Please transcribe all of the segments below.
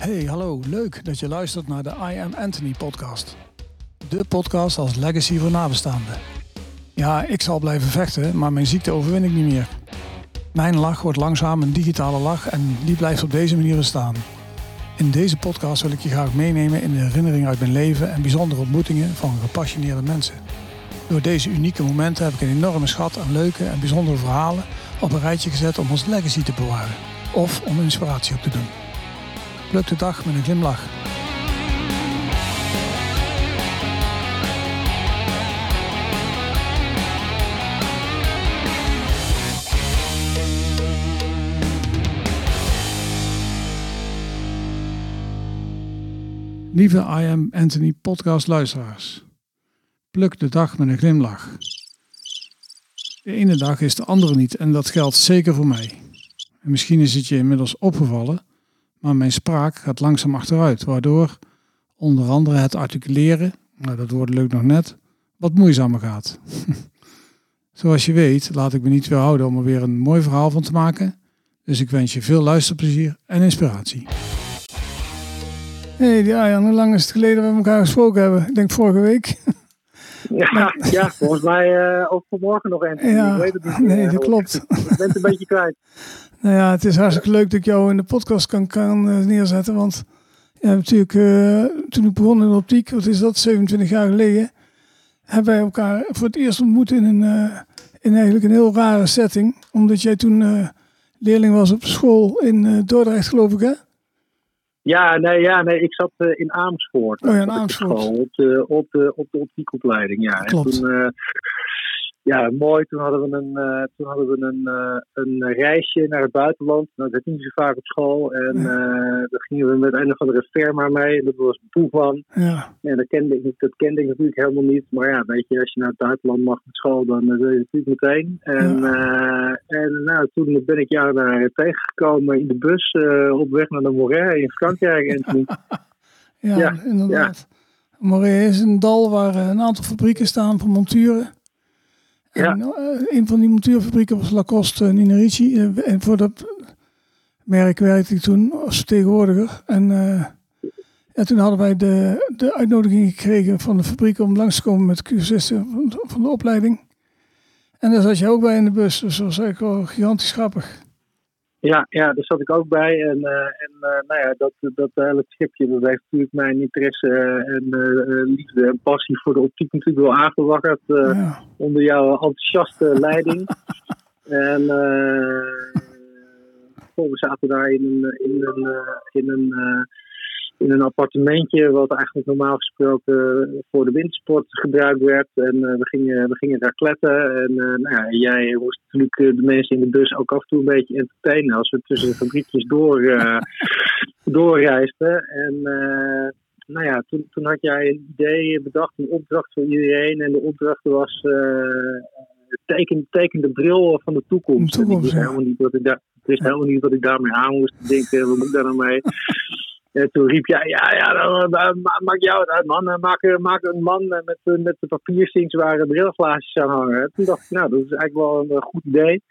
Hey, hallo. Leuk dat je luistert naar de I Am Anthony podcast. De podcast als legacy voor nabestaanden. Ja, ik zal blijven vechten, maar mijn ziekte overwin ik niet meer. Mijn lach wordt langzaam een digitale lach en die blijft op deze manier bestaan. In deze podcast wil ik je graag meenemen in de herinneringen uit mijn leven en bijzondere ontmoetingen van gepassioneerde mensen. Door deze unieke momenten heb ik een enorme schat aan leuke en bijzondere verhalen op een rijtje gezet om ons legacy te bewaren of om inspiratie op te doen. Pluk de dag met een glimlach. Lieve I Am Anthony podcast luisteraars. Pluk de dag met een glimlach. De ene dag is de andere niet en dat geldt zeker voor mij. En misschien is het je inmiddels opgevallen, maar mijn spraak gaat langzaam achteruit, waardoor onder andere het articuleren, nou dat wordt leuk nog net, wat moeizamer gaat. Zoals je weet, laat ik me niet weerhouden om er weer een mooi verhaal van te maken. Dus ik wens je veel luisterplezier en inspiratie. Hey, ja, hoe lang is het geleden dat we elkaar gesproken hebben? Ik denk vorige week. Ja, ja volgens mij uh, ook vanmorgen nog een. Ja, ik weet het niet nee, dat klopt. Je bent een beetje kwijt. Nou ja, het is hartstikke leuk dat ik jou in de podcast kan, kan uh, neerzetten. Want ja, natuurlijk, uh, toen ik begon in de optiek, wat is dat, 27 jaar geleden, hebben wij elkaar voor het eerst ontmoet in een, in eigenlijk een heel rare setting. Omdat jij toen leerling was op school in Dordrecht, geloof ik, hè? Ja, nee, ja, nee, ik zat uh, in Amersfoort. Oh ja, in Amersfoort. Op de, op de, op de optiekopleiding, ja. Klopt. En toen, uh, ja, mooi. Toen hadden we een, uh, toen hadden we een, een reisje naar het buitenland. Nou, dat niet zo vaak op school. En ja. daar gingen we met een of andere firma mee. Dat was Poevan. Ja. En dat kende, ik, dat kende ik natuurlijk helemaal niet. Maar ja, weet je, als je naar het buitenland mag met school, dan wil je natuurlijk meteen. En, ja. en nou, toen ben ik jou daar tegengekomen in de bus op weg naar de Moret in Frankrijk. En toen, ja, ja, inderdaad. Ja. Moret is een dal waar een aantal fabrieken staan voor monturen. Ja. En, uh, een van die montuurfabrieken was Lacoste uh, Ninerici. Uh, en voor dat merk werkte ik toen als vertegenwoordiger. En, en toen hadden wij de, de uitnodiging gekregen van de fabriek om langs te komen met cursisten van, van de opleiding. En daar zat je ook bij in de bus, dus dat was eigenlijk wel gigantisch grappig. Ja, ja, daar zat ik ook bij. En, uh, en uh, nou ja, dat, dat hele schipje, dat heeft natuurlijk mijn interesse en uh, liefde en passie voor de optiek natuurlijk wel aangewakkerd. ja. Onder jouw enthousiaste leiding. en we zaten daar in een, in een, in een, in een appartementje, wat eigenlijk normaal gesproken voor de wintersport gebruikt werd. En uh, we, gingen, we gingen daar kletten. En uh, nou ja, jij moest natuurlijk de mensen in de bus ook af en toe een beetje entertainen als we tussen de fabriekjes door, uh, doorreisden. En nou ja, toen, toen had jij een idee bedacht, een opdracht voor iedereen. En de opdracht was teken, teken de bril van de toekomst. Toekomst en ik wist helemaal niet wat ik daar. Ik wist helemaal niet wat ik daarmee aan moest denken. Wat moet ik daar nou mee? En toen riep jij, ja, ja, dan, dan, maak jou het uit, man. Maak, maak een man met, met de papierstings waar brilglaasjes aan hangen. En toen dacht ik, nou, dat is eigenlijk wel een goed idee.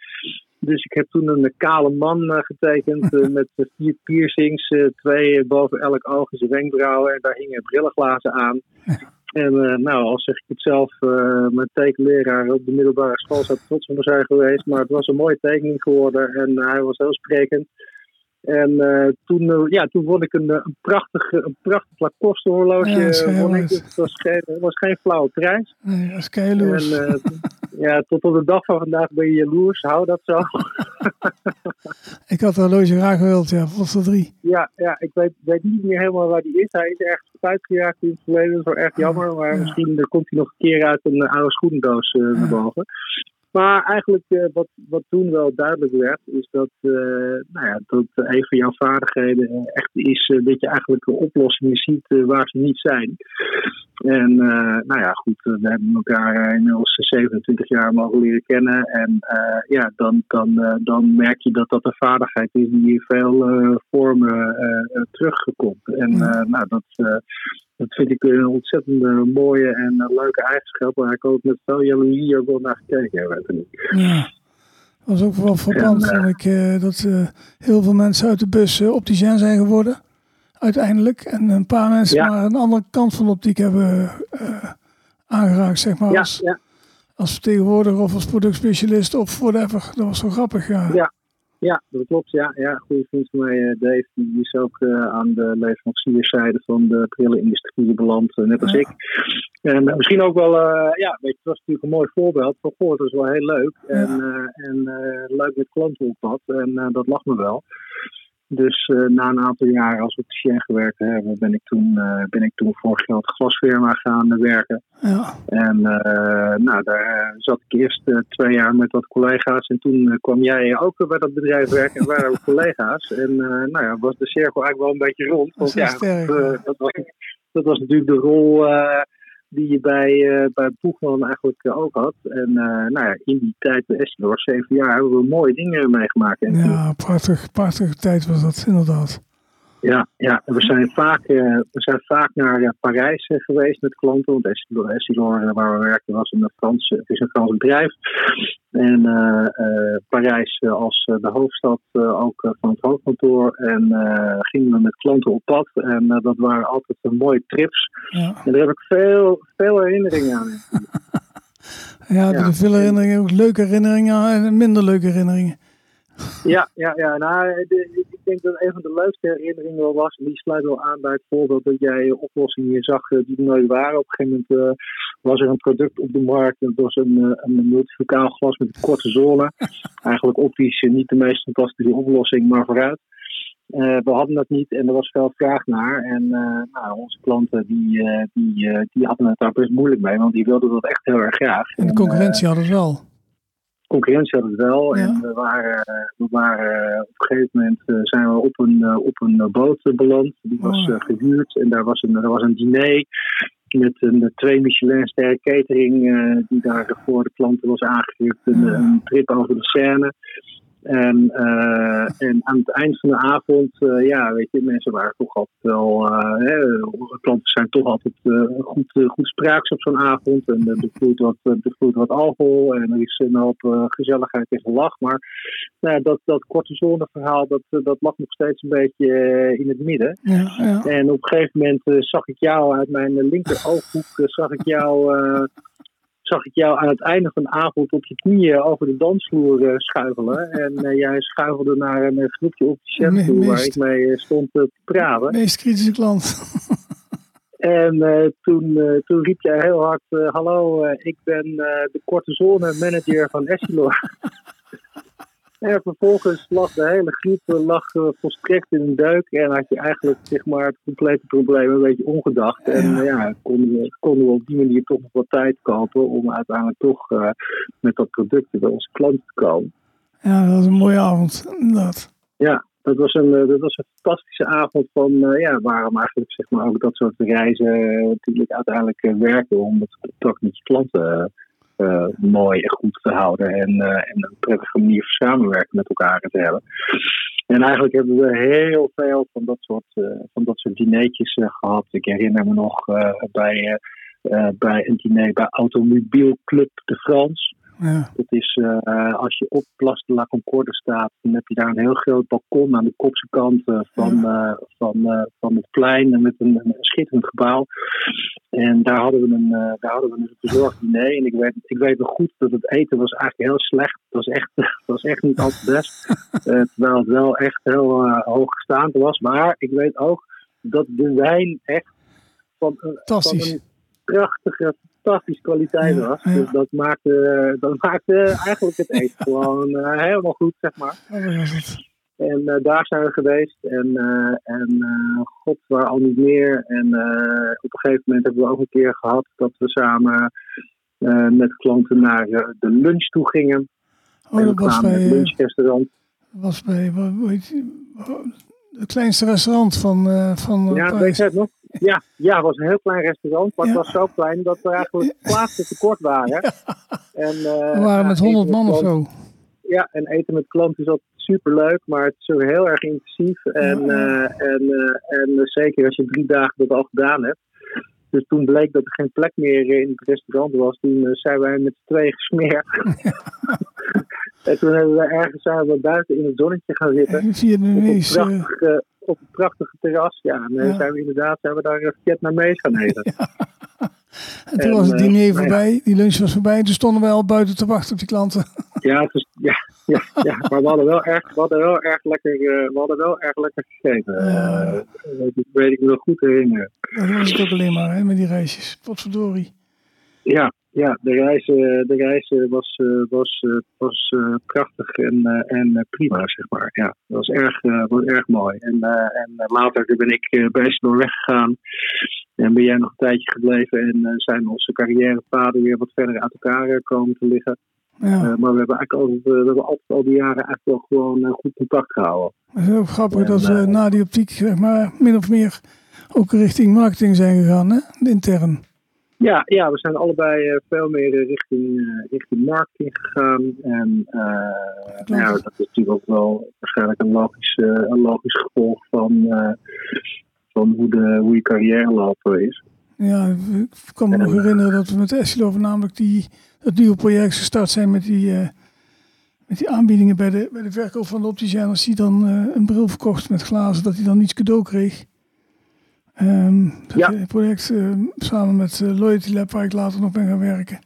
Dus ik heb toen een kale man getekend met vier piercings, twee boven elk oog is wenkbrauwen. En daar hingen brillenglazen aan. En uh, nou, als zeg ik het zelf, uh, mijn tekenleraar op de middelbare school zou trots op me zijn geweest. Maar het was een mooie tekening geworden en hij was heel sprekend. En uh, toen, uh, ja, toen won ik een, een prachtig, een prachtig Lacoste horloge. Ja. Het was geen, was geen flauwe prijs. Nee, dat is. En uh, ja, tot op de dag van vandaag ben je jaloers. Hou dat zo. ik had een horloge graag gewild, ja, Foster 3. Ja, ja ik weet, weet niet meer helemaal waar die is. Hij is ergens kwijtgeraakt in het verleden. Dat is wel erg jammer. Maar ja. misschien komt hij nog een keer uit een oude schoenendoos naar boven. Maar eigenlijk uh, wat, wat toen wel duidelijk werd, is dat, uh, nou ja, dat een van jouw vaardigheden echt is uh, dat je eigenlijk oplossingen ziet waar ze niet zijn. En nou ja, goed, we hebben elkaar inmiddels 27 jaar mogen leren kennen. En ja, dan, dan, dan merk je dat dat een vaardigheid is die in veel vormen terugkomt. En nou, dat dat vind ik een ontzettend mooie en leuke eigenschap waar ik ook met veel jaloezie ook wel naar gekeken heb. Ja, dat was ook wel verbrand, vond ik, uh, dat uh, heel veel mensen uit de bus uh, opticien zijn geworden. Uiteindelijk. En een paar mensen Ja. maar een andere kant van de optiek hebben eh, aangeraakt, zeg maar. Ja, als, ja, als vertegenwoordiger of als productspecialist of whatever. Dat was zo grappig, ja. Ja. ja, dat klopt. Ja, ja, een goede vriend van mij, eh, Dave, die is ook eh, aan de leverancierszijde van de brillenindustrie beland, eh, net als ik. En misschien ook wel, ja, weet je, het was natuurlijk een mooi voorbeeld. Van, goh, het was wel heel leuk. En, en leuk met klanten op pad. En dat lag me wel. Dus eh, na een aantal jaar als we op Tien gewerkt hebben, ben ik toen, eh, ben ik toen voor grote glasfirma gaan werken. Ja, En eh, nou, daar zat ik eerst twee jaar met wat collega's. En toen kwam jij ook bij dat bedrijf werken en waren we collega's. En nou ja, was de cirkel eigenlijk wel een beetje rond. Want ja, dat, was, dat was natuurlijk de rol die je bij, eh bij Boegman eigenlijk eh, ook had. En eh, nou ja, in die tijd, de Essilor, zeven jaar, hebben we mooie dingen meegemaakt. Ja prachtig, prachtige tijd was dat, inderdaad. Ja, ja. we zijn vaak, eh, we zijn vaak naar eh, Parijs eh, geweest met klanten. Want Essilor, waar we werkten, was een Frans, het is een Frans bedrijf. En Parijs als de hoofdstad ook van het hoofdkantoor. En gingen we met klanten op pad. En dat waren altijd eh, mooie trips. Ja, En daar heb ik veel, veel herinneringen aan. ja, Ja. veel herinneringen, ook leuke herinneringen en minder leuke herinneringen. Ja, ja, ja. Nou, de- ik denk dat een van de leukste herinneringen wel was. en Die sluit wel aan bij het voorbeeld dat jij oplossingen zag eh, die er nooit waren. Op een gegeven moment eh, was er een product op de markt. en Dat was een, eh, een multifocaal glas met een korte zone. Eigenlijk optisch niet de meest fantastische oplossing, maar vooruit. Eh, we hadden dat niet en er was veel vraag naar. En eh, nou, onze klanten die, eh, die, eh, die hadden het daar best moeilijk mee, want die wilden dat echt heel erg graag. En de En, concurrentie had het wel. Concurrentie had het wel. Ja. En we waren, we waren op een gegeven moment eh, zijn we op een, eh, op een boot eh, beland. Die was Oh. eh, gehuurd en daar was een, er was een diner met een twee Michelin-sterren catering eh, die daar voor de klanten was aangegeven. Een, een trip over de Seine. En, eh, en aan het eind van de avond, eh, ja, weet je, mensen waren toch altijd wel, eh, hè, klanten zijn toch altijd goed, goed spraaks op zo'n avond. En er vloeit wat, wat alcohol en er is een hoop gezelligheid en gelach. Maar nou, dat, dat korte verhaal, dat, dat lag nog steeds een beetje in het midden. Ja, ja. En op een gegeven moment zag ik jou uit mijn linker ooghoek, zag ik jou, zag ik jou aan het einde van de avond op je knieën over de dansvloer eh, schuifelen. En eh, jij schuifelde naar een eh, groepje op de Me- toe waar ik mee eh, stond te praten. Meest kritische klant. En eh, toen, eh, toen riep jij heel hard: eh, Hallo, eh, ik ben eh, de korte zone manager van Essilor. en vervolgens lag de hele groep eh, lag, eh, volstrekt in een duik. En had je eigenlijk zeg maar, het complete probleem een beetje ongedacht. En Ja. ja, konden, we, konden we op die manier toch nog wat tijd kopen. om uiteindelijk toch eh, met dat product bij onze klanten te komen. Ja, dat was een mooie avond, inderdaad. Ja, dat was een, dat was een fantastische avond van, eh, ja, waarom eigenlijk zeg maar ook dat soort reizen natuurlijk uiteindelijk werken om het contact met je klanten eh, mooi en goed te houden en, eh, en een prettige manier van samenwerken met elkaar te hebben. En eigenlijk hebben we heel veel van dat soort, eh, van dat soort dineetjes eh, gehad. Ik herinner me nog bij, bij een diner bij Automobielclub de France. Ja, Dat is eh, als je op Place de la Concorde staat, dan heb je daar een heel groot balkon aan de kopse kant van, eh, van, eh, van het plein met een, een schitterend gebouw. En daar hadden we een, daar hadden we een bezorgd diner. En ik weet, ik weet nog goed dat het eten was eigenlijk heel slecht. Het was echt, het was echt niet al te best. Terwijl het wel echt heel hoogstaand was. Maar ik weet ook dat de wijn echt van, een- van fantastisch. een prachtige, fantastische kwaliteit was. ja. Dus dat maakte, dat maakte eigenlijk het eten gewoon eh, helemaal goed, zeg maar. En eh, daar zijn we geweest. En, eh, en god, waar al niet meer. En op een gegeven moment hebben we ook een keer gehad dat we samen met klanten naar de lunch toe gingen. Oh, en we kwamen bij, het lunchrestaurant. was bij wat- hoe heet? Oh, het kleinste restaurant van, van Ja, weet je het nog? Ja, ja, het was een heel klein restaurant, maar Ja. het was zo klein dat er eigenlijk plaatsen tekort waren. En, eh, We waren met 100 eten man of zo. Ja, en eten met klanten is altijd superleuk, maar het is ook heel erg intensief. En, eh, en, eh, en zeker als je drie dagen dat al gedaan hebt. Dus toen bleek dat er geen plek meer in het restaurant was. Toen zijn wij met z'n tweeën gesmeerd. en toen hebben we ergens zijn we buiten in het zonnetje gaan zitten. En Op een Vietnamees. Eh, eh, op een prachtige terras. Ja, en Ja. zijn we inderdaad zijn we daar mee gaan eten. En toen En, was het eh, diner nou ja. voorbij, die lunch was voorbij. En toen stonden wij al buiten te wachten op die klanten. Ja, is, ja, ja, ja, maar we hadden wel erg, we hadden wel erg lekker, eh, we hadden wel erg lekker gegeten. Ja. Eh, dat weet ik me nog goed herinneren. Dat was het ook alleen maar, hè, met die reisjes. Potverdorie. Ja, ja de, reis, de reis was, eh, was, eh, was eh, prachtig en, en prima, zeg maar. Ja, dat was erg, was erg mooi. En, en later ben ik bij Essilor weggegaan. En ben jij nog een tijdje gebleven en zijn onze carrièrepaden weer wat verder uit elkaar komen te liggen. Ja, maar we hebben eigenlijk altijd, eh, we hebben altijd al die jaren eigenlijk wel gewoon goed contact gehouden. het is ook grappig En, dat we na die optiek, zeg maar, min of meer ook richting marketing zijn gegaan, hè? Intern. Ja, ja, we zijn allebei eh, veel meer eh, richting, eh, richting marketing gegaan. En nou ja, dat is natuurlijk ook wel waarschijnlijk een logisch, een logisch gevolg van, van hoe, de, hoe je carrière lopen is. Ja, ik kan me nog herinneren dat we met Essilor namelijk die, dat nieuwe project gestart zijn met die, met die aanbiedingen bij de, bij de verkoop van de opticien. Als die dan een bril verkocht met glazen, dat hij dan iets cadeau kreeg. Ja. eh, project eh, samen met eh, Loyalty Lab, waar ik later nog ben gaan werken.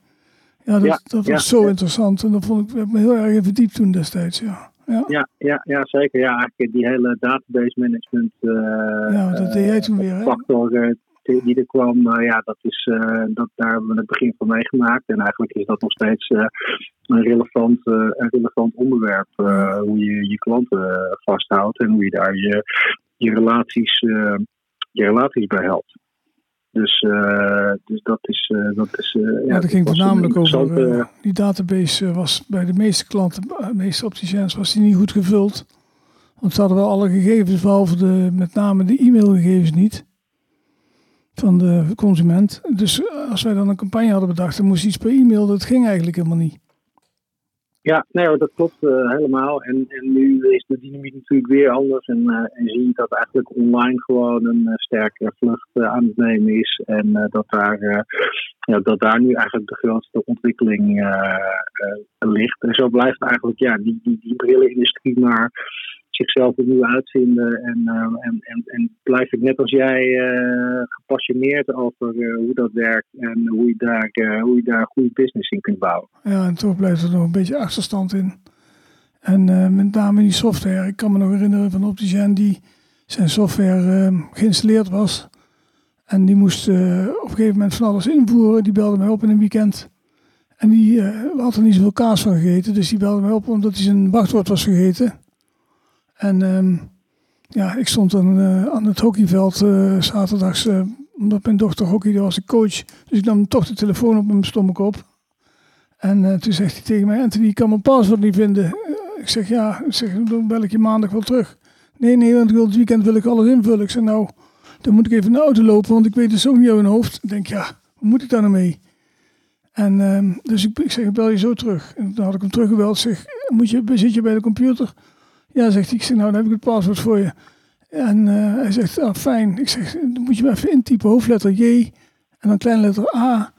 Ja, dat, Ja, dat was ja, zo ja. interessant en dat vond ik, heb me heel erg in verdiept toen destijds. Ja, ja. Ja, ja, zeker. Ja, eigenlijk die hele database management eh, ja dat deed jij toen weer, factor die die er kwam, eh, ja, dat is, dat, daar hebben we het begin van meegemaakt. En eigenlijk is dat nog steeds een, relevant, een relevant onderwerp. hoe je je klanten vasthoudt en hoe je daar je, je, relaties, je relaties bij helpt. Dus, eh, dus dat is. eh, dat is eh, Ja, dat ging voornamelijk over die database was bij de meeste klanten, de meeste opticiens, was die niet goed gevuld. Want ze hadden wel alle gegevens, behalve de, met name de e-mailgegevens niet. Van de consument. Dus als wij dan een campagne hadden bedacht, dan moest iets per e-mail. Dat ging eigenlijk helemaal niet. Ja, nee, dat klopt eh, helemaal. En, en nu is de dynamiek natuurlijk weer anders. En, eh, en zie je dat eigenlijk online gewoon een eh, sterke vlucht aan het nemen is. En dat, daar, ja, dat daar nu eigenlijk de grootste ontwikkeling ligt. En zo blijft eigenlijk ja, die, die, die brillenindustrie maar zichzelf opnieuw uitvinden. En, eh, en, en, en blijf ik net als jij eh, gepassioneerd over eh, hoe dat werkt. En hoe je daar, hoe je daar goede business in kunt bouwen. Ja, en toch blijft er nog een beetje achterstand in. En met name die software. Ik kan me nog herinneren van Opticien die zijn software geïnstalleerd was. En die moest op een gegeven moment van alles invoeren. Die belde mij op in een weekend. En die had er niet zoveel kaas van gegeten. Dus die belde mij op omdat hij zijn wachtwoord was vergeten. En ehm, ja, ik stond dan eh, aan het hockeyveld eh zaterdags. eh, omdat mijn dochter hockeyde was ik coach. Dus ik nam toch de telefoon op mijn stom ik op. En toen zegt hij tegen mij, Anthony, ik kan mijn paswoord niet vinden. Ik zeg, ja, zeg, dan bel ik je maandag wel terug. Nee, nee, want het weekend wil ik alles invullen. Ik zeg, nou, dan moet ik even naar de auto lopen, want ik weet dus ook niet uit mijn hoofd. Ik denk, ja, wat moet ik daar nou mee? En ehm, dus ik, zeg, bel je zo terug. En toen had ik hem teruggebeld. Zeg, moet je, zit je bij de computer? Ja, zegt hij. Ik zeg, nou, dan heb ik het paswoord voor je. En eh, hij zegt, ah, fijn. Ik zeg, dan moet je maar even intypen, hoofdletter J. En dan kleine letter A,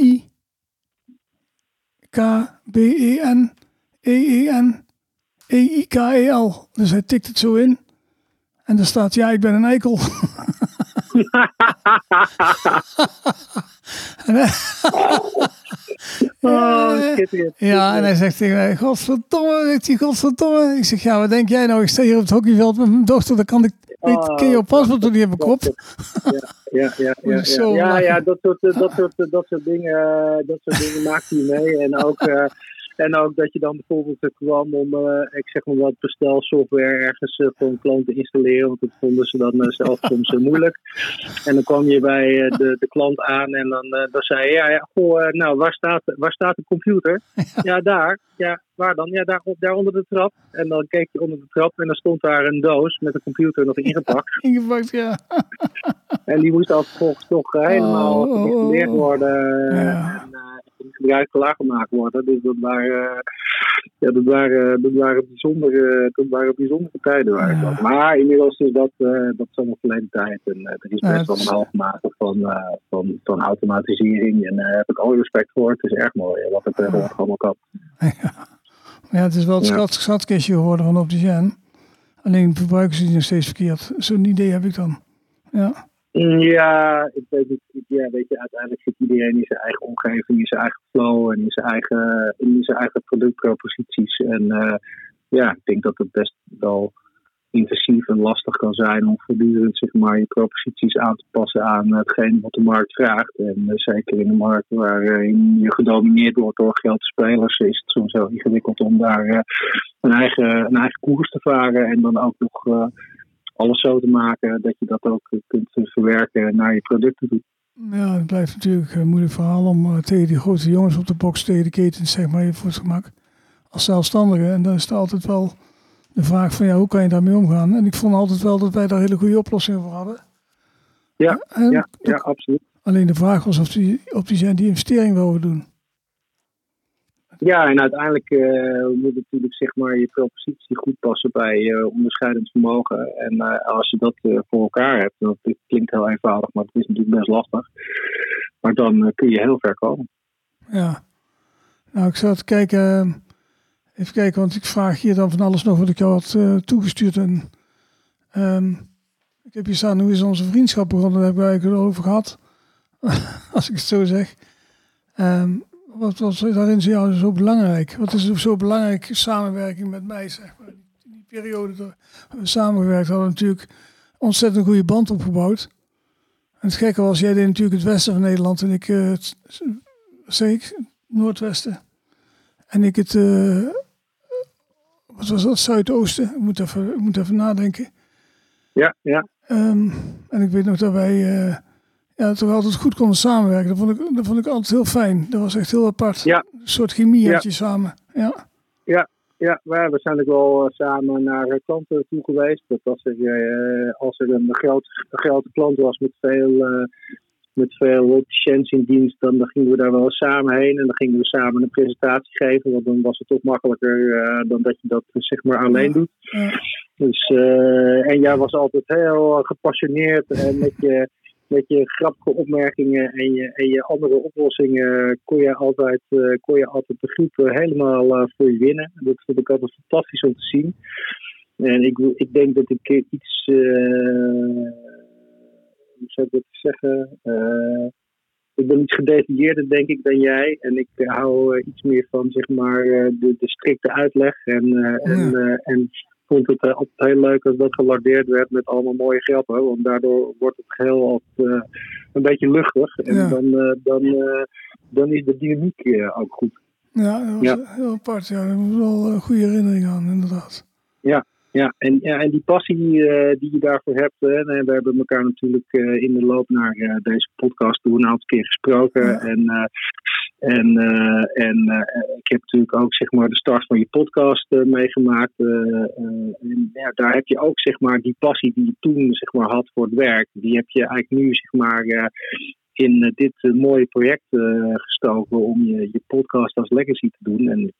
I, K, B, E, N, E, E, N, E, I, K, E, L. Dus hij tikt het zo in. En er staat, ja, ik ben een eikel. En hij- Oh, schitterend. ja, en hij zegt tegen mij, godverdomme, zegt hij, godverdomme. Ik zeg, ja, wat denk jij nou? Ik sta hier op het hockeyveld met mijn dochter, dan kan ik, weet, Oh, ken je paspoort door die in mijn kop? Ja, ja, ja, ja, ik ja, dat soort, eh, dat soort, eh, dat soort dingen, eh, dat soort dingen maakt hij mee. En ook, en ook dat je dan bijvoorbeeld kwam om, eh, ik zeg maar wat, bestelsoftware ergens eh, voor een klant te installeren. Want dat vonden ze dan eh, zelf soms moeilijk. En dan kwam je bij de, de klant aan en dan, dan zei je, ja, ja goh, nou, waar staat, waar staat de computer? Ja, daar. Ja, waar dan? Ja, daar, onder de trap. En dan keek je onder de trap en dan stond daar een doos met de computer nog ingepakt. Ingepakt, ja. En die moest dan vervolgens toch helemaal Oh, oh, oh, geïnstalleerd worden Ja. en eh, in gebruik klaargemaakt worden. Dus dat waren, eh, ja, dat waren, dat waren, bijzondere, dat waren bijzondere tijden waar Ja. Maar inmiddels is dat, eh dat is allemaal verleden tijd. En eh, er is best het wel een mate van, eh, van, van automatisering. En daar heb ik alle respect voor. Het is erg mooi eh, wat er tegenwoordig allemaal kan. Ja, het is wel het schat, schatkistje geworden van Opticien. Alleen verbruiken ze die nog steeds verkeerd. Zo'n idee heb ik dan. Ja. Ja, ik weet niet. Ja, weet je, uiteindelijk zit iedereen in zijn eigen omgeving, in zijn eigen flow en in zijn eigen, in zijn eigen productproposities. En uh, ja, ik denk dat het best wel intensief en lastig kan zijn om voortdurend zeg maar, je proposities aan te passen aan hetgeen wat de markt vraagt. En uh, zeker in een markt waarin je gedomineerd wordt door geldspelers, is het soms heel ingewikkeld om daar een, eigen, een eigen koers te varen en dan ook nog alles zo te maken dat je dat ook kunt verwerken naar je producten toe. Ja, het blijft natuurlijk een moeilijk verhaal om tegen die grote jongens op de box, tegen de ketens, zeg maar, voor het gemak, als zelfstandige. En dan is er altijd wel de vraag van, ja, hoe kan je daarmee omgaan? En ik vond altijd wel dat wij daar hele goede oplossingen voor hadden. Ja, en ja, ja, absoluut. Alleen de vraag was of die, of die zijn die investering wilden doen. Ja, en uiteindelijk uh, moet natuurlijk zeg maar, je propositie goed passen bij uh, onderscheidend vermogen. En uh, als je dat voor elkaar hebt, dat klinkt heel eenvoudig, maar het is natuurlijk best lastig. Maar dan kun je heel ver komen. Ja, nou ik zat kijken, even kijken, want ik vraag hier dan van alles nog wat ik jou had toegestuurd. En, um, ik heb hier staan, hoe is onze vriendschap begonnen? Daar hebben we over gehad, als ik het zo zeg. Um, wat was daarin jou zo belangrijk? Wat is er zo belangrijk samenwerking met mij, zeg maar? In die periode dat we samengewerkt hadden, natuurlijk ontzettend goede band opgebouwd. En het gekke was, jij deed natuurlijk het westen van Nederland en ik, uh, het, noordwesten. En ik het, uh, wat was dat, zuidoosten? Ik moet even, ik moet even nadenken. Ja, ja. Um, en ik weet nog dat wij... Uh, ja, toch altijd goed konden samenwerken. Dat vond, ik, dat vond ik altijd heel fijn. Dat was echt heel apart. Ja. Een soort chemie had je samen. Ja, ja, ja wij we zijn ook wel samen naar klanten toe geweest. Dat als er, uh, als er een grote, grote klant was met veel, met veel patiënten in dienst, dan, dan gingen we daar wel samen heen. En dan gingen we samen een presentatie geven. Want dan was het toch makkelijker uh, dan dat je dat zeg maar alleen doet. Ja. Dus, en jij was altijd heel gepassioneerd en met je met je grappige opmerkingen en je, en je andere oplossingen kon je altijd, uh, kon je altijd de groep helemaal uh, voor je winnen. Dat vond ik altijd fantastisch om te zien. En ik, ik denk dat ik iets, uh, hoe zou ik dat zeggen? ik ben iets gedetailleerder, denk ik, dan jij. En ik hou iets meer van, zeg maar, de, de strikte uitleg en, ja. en, en vond het altijd heel leuk als dat gelardeerd werd met allemaal mooie grappen. Want daardoor wordt het geheel altijd, uh, een beetje luchtig. En Ja. dan, uh, dan, uh, dan is de dynamiek ook goed. Ja, dat was Ja. heel apart. Ja, daar moet wel een goede herinnering aan, inderdaad. Ja, en, ja, en die passie eh, die je daarvoor hebt. Hè, en we hebben elkaar natuurlijk eh, in de loop naar eh, deze podcast toe een aantal keer gesproken. Ja. En, eh, en, eh, en eh, ik heb natuurlijk ook zeg maar, de start van je podcast eh, meegemaakt. en ja, daar heb je ook zeg maar, die passie die je toen zeg maar, had voor het werk. Die heb je eigenlijk nu zeg maar, in dit mooie project gestoken om je, je podcast als legacy te doen. En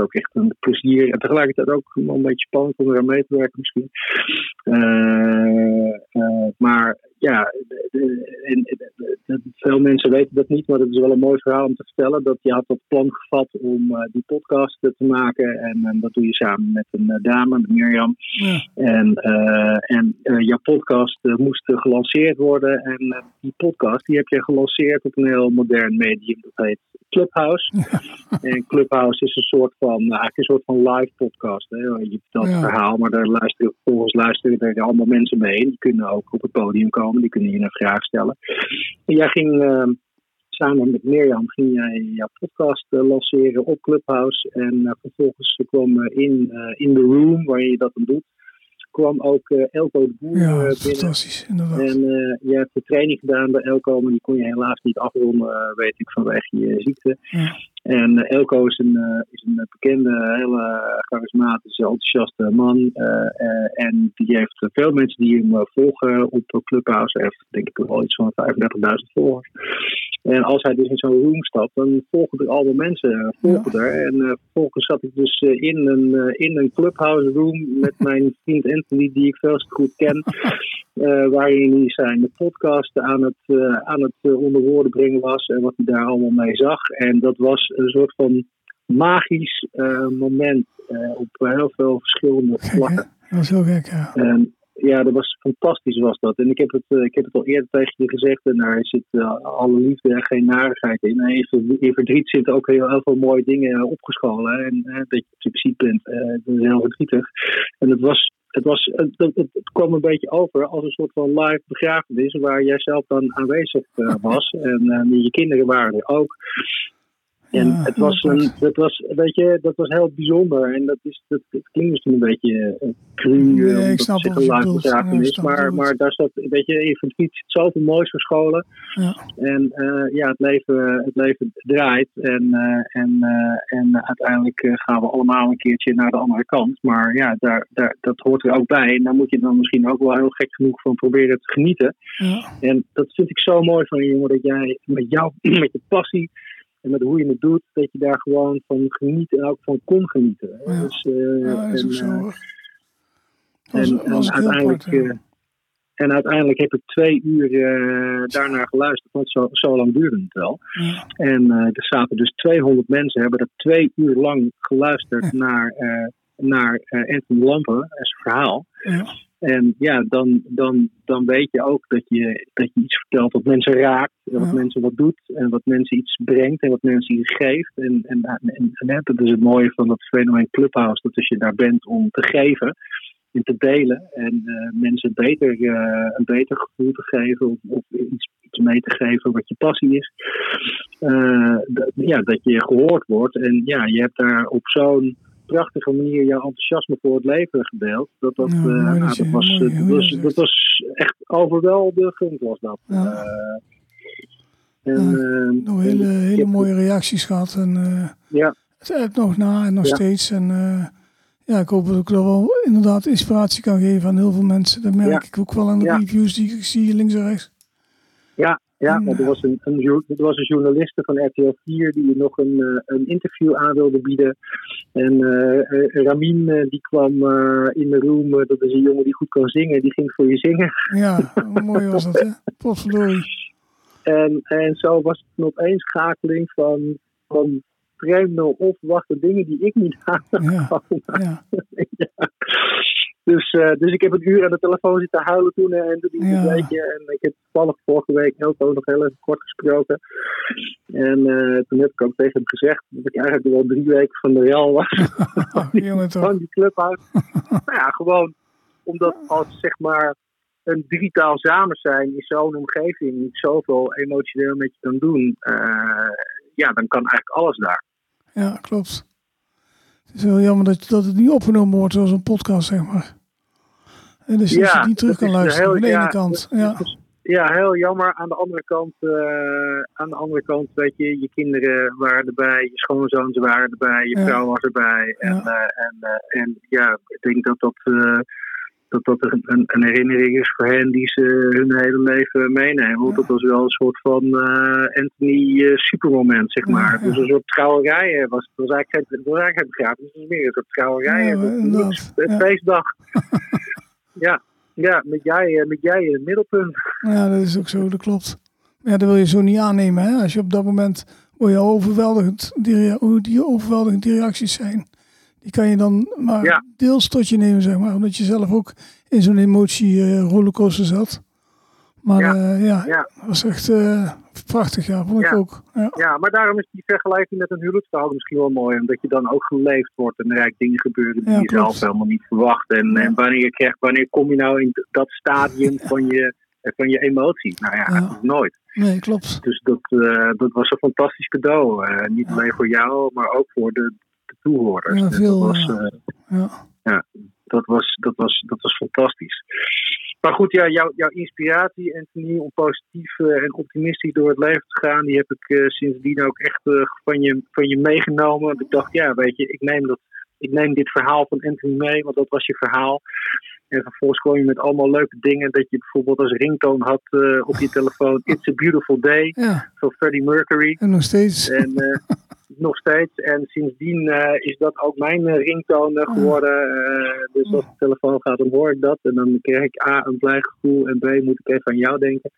ook echt een plezier. En tegelijkertijd ook wel een beetje spannend om eraan mee te werken misschien. Eh, eh, maar ja, de- de- en- de- de- veel mensen weten dat niet, maar dat is wel een mooi verhaal om te vertellen. Dat je had dat plan gevat om eh, die podcast te maken. En, en dat doe je samen met een dame, met Mirjam. Ja, En, eh, en jouw podcast moest gelanceerd worden. En die podcast die heb je gelanceerd op een heel modern medium. Dat heet Clubhouse. en Clubhouse is een soort van, nou, eigenlijk een soort van live podcast. Hè. Je vertelt Ja. het verhaal, maar daar luisteren, volgens luisteren er allemaal mensen mee. Die kunnen ook op het podium komen. Die kunnen je een vraag stellen. En jij ging... eh, Samen met Mirjam ging jij jouw podcast eh, lanceren op Clubhouse. En eh, vervolgens kwam in, in the room, waar je dat dan doet, kwam ook Elko de Boer ja dat binnen. fantastisch, inderdaad. En eh, je hebt de training gedaan bij Elko, maar die kon je helaas niet afronden, weet ik, vanwege je ziekte. Ja. En eh, Elko is een, eh, is een bekende, hele charismatische, enthousiaste man. eh, en die heeft veel mensen die hem volgen op Clubhouse. Hij heeft denk ik wel iets van 35.000 volgers. En als hij dus in zo'n room stapt, dan volgen er allemaal mensen volgen er. En eh, vervolgens zat ik dus in, een, in een Clubhouse room met mijn vriend Anthony, die ik veel te goed ken. Eh, waarin hij zijn podcast aan het, eh, aan het eh, onder woorden brengen was en wat hij daar allemaal mee zag. En dat was een soort van magisch moment op heel veel verschillende vlakken. Dat is heel gek, ja. Dat was fantastisch was dat. En ik heb het, ik heb het al eerder tegen je gezegd. En daar zit alle liefde en geen narigheid in. En in verdriet zitten ook heel, heel veel mooie dingen opgescholen. En dat je op je bent. dat is heel verdrietig. En het was het, was, het, het, kwam een beetje over als een soort van live begrafenis, waar jij zelf dan aanwezig uh, was. En uh, je kinderen waren er ook. En het, was een, het was, weet je, dat was heel bijzonder. En dat, is, dat, dat klinkt misschien een beetje uh, cru, nee, omdat ik snap het een is. Maar, maar daar zat, weet je, in verdriet zit zoveel moois verscholen. Ja. En uh, ja, het leven, het leven draait. En, uh, en, en uiteindelijk gaan we allemaal een keertje naar de andere kant. Maar ja, daar, daar, dat hoort er ook bij. En daar moet je dan misschien ook wel heel gek genoeg van proberen te genieten. Ja. En dat vind ik zo mooi van je jongen, dat jij met jou, met je passie en met hoe je het doet, dat je daar gewoon van geniet en ook van kon genieten. Ja, dus, uh, ja dat is en, zo. uh. Dat was- dat uiteindelijk, eh, en uiteindelijk heb ik twee uur uh, daarnaar geluisterd, want zo, zo lang duurde het wel. Ja. En uh, er zaten dus 200 mensen, hebben er twee uur lang geluisterd naar, naar Anthony Lampen en zijn verhaal. Ja. En ja, dan, dan, dan weet je ook dat je, dat je iets vertelt wat mensen raakt. En wat Ja. mensen wat doet. En wat mensen iets brengt. En wat mensen iets geeft. En, en, en, dat is het mooie van dat fenomeen Clubhouse. Dat als je daar bent om te geven. En te delen. En uh, mensen beter, uh, een beter gevoel te geven. Of, of iets, iets mee te geven wat je passie is. Uh, dat, ja, dat je gehoord wordt. En ja, je hebt daar op zo'n prachtige manier jouw enthousiasme voor het leven gedeeld. Dat, dat, Ja, uh, mooi nou, dat was, mooi dat, was, dat echt overweldigend was dat. Ja. Uh, en, Ja, uh, Nog hele, en hele mooie reacties gehad. En eh, Ja, het nog na en nog Ja. steeds. En eh, ja, ik hoop dat ik er wel inderdaad inspiratie kan geven aan heel veel mensen. Dat merk ik ook wel aan de reviews die ik zie links en rechts. ja, ja want er was een, een, er was een journaliste van RTL 4 die nog een, eh, een interview aan wilde bieden. En eh, eh, Ramin die kwam in de room, dat is een jongen die goed kan zingen, die ging voor je zingen. Ja, hoe mooi was dat, hè? Potverdorie. En, en zo was het een opeenschakeling van, van vreemde onverwachte dingen die ik niet aan Ja, ja, ja. Dus, uh, dus ik heb een uur aan de telefoon zitten huilen toen en toen die Ja. beetje. En ik heb toevallig vorige week Elko nog heel even kort gesproken. En uh, toen heb ik ook tegen hem gezegd dat ik eigenlijk al drie weken van de Real was. Oh, jongen van die clubhouse. nou ja, gewoon omdat als zeg maar een digitaal samen zijn in zo'n omgeving niet zoveel emotioneel met je kan doen. Uh, ja, dan kan eigenlijk alles daar. Ja, klopt. Het is heel jammer dat, dat het niet opgenomen wordt zoals een podcast, zeg maar. En dus dat je het niet terug kan is luisteren heel- aan de ene ja, kant. Ja, is- ja, heel jammer. Aan de andere kant, eh, aan de andere kant, weet je, je kinderen waren erbij, je schoonzoons waren erbij, je Ja. vrouw was erbij. En Ja. eh, en, eh, en ja, ik denk dat dat, eh, dat, dat een, een, herinnering is voor hen die ze hun hele leven meenemen. Want Ja. dat was wel een soort van eh, Anthony eh, supermoment, zeg Ja, maar. Ja. een soort trouwerij. eh, Was, het was eigenlijk geen, het was eigenlijk geen begrafenis, meer een soort trouwerij. Ja, Het Ja. feestdag. ja. Ja, met jij, eh, met jij in het middelpunt. ja, dat is ook zo, dat klopt. Maar ja, dat wil je zo niet aannemen, hè. Als je op dat moment, word je overweldigend, die, hoe die overweldigend die reacties zijn. Die kan je dan maar Ja. deels tot je nemen, zeg maar. Omdat je zelf ook in zo'n emotie eh, rollercoaster zat. Maar Ja. ja, dat was echt eh, prachtig, ja. Vond ik ook. Ja. Ja, maar daarom is die vergelijking met een huwelijksverhaal misschien wel mooi. Omdat je dan ook geleefd wordt en er eigenlijk dingen gebeuren die je zelf helemaal niet verwacht. En, en wanneer, krijg, wanneer kom je nou in dat stadium van je, van je emotie? Nou ja, Ja. eigenlijk nooit. Nee, klopt. Dus dat, eh, dat was een fantastisch cadeau. Eh, niet Ja. alleen voor jou, maar ook voor de, de toehoorders. Ja, Dus veel, dat, was, ja. eh, Ja. dat, was, dat, was, dat was fantastisch. Maar goed, ja, jouw, jouw inspiratie, Anthony, om positief eh, en optimistisch door het leven te gaan, die heb ik eh, sindsdien ook echt eh, van, je, van je meegenomen. Ik dacht, ja, weet je, ik neem, dat, ik neem dit verhaal van Anthony mee, want dat was je verhaal. En vervolgens kwam je met allemaal leuke dingen. Dat je bijvoorbeeld als ringtoon had eh, op je telefoon: It's a Beautiful Day Ja, van Freddie Mercury. en nog steeds. En eh, nog steeds. En sindsdien eh, is dat ook mijn ringtoon eh, geworden. Dus als de telefoon gaat, dan hoor ik dat. En dan krijg ik A, een blij gevoel. En B, moet ik even aan jou denken.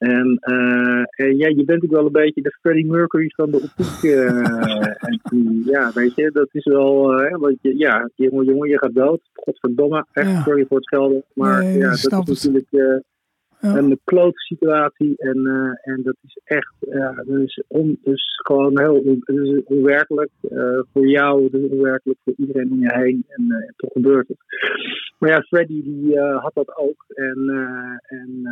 En uh, ja, je bent ook wel een beetje de Freddie Mercury van de optiek. Uh, en ja, weet je, dat is wel. Uh, want je, ja, jongen, jongen, je gaat dood. Godverdomme, echt ja. sorry voor het schelden. Maar nee, ja, dat is natuurlijk ja. een klote situatie. En, en dat is echt, ja, dat is, on, dus gewoon heel dat is onwerkelijk. voor jou, dat is onwerkelijk voor iedereen om je heen. En, en toch gebeurt het. Maar ja, Freddy die had dat ook. En, en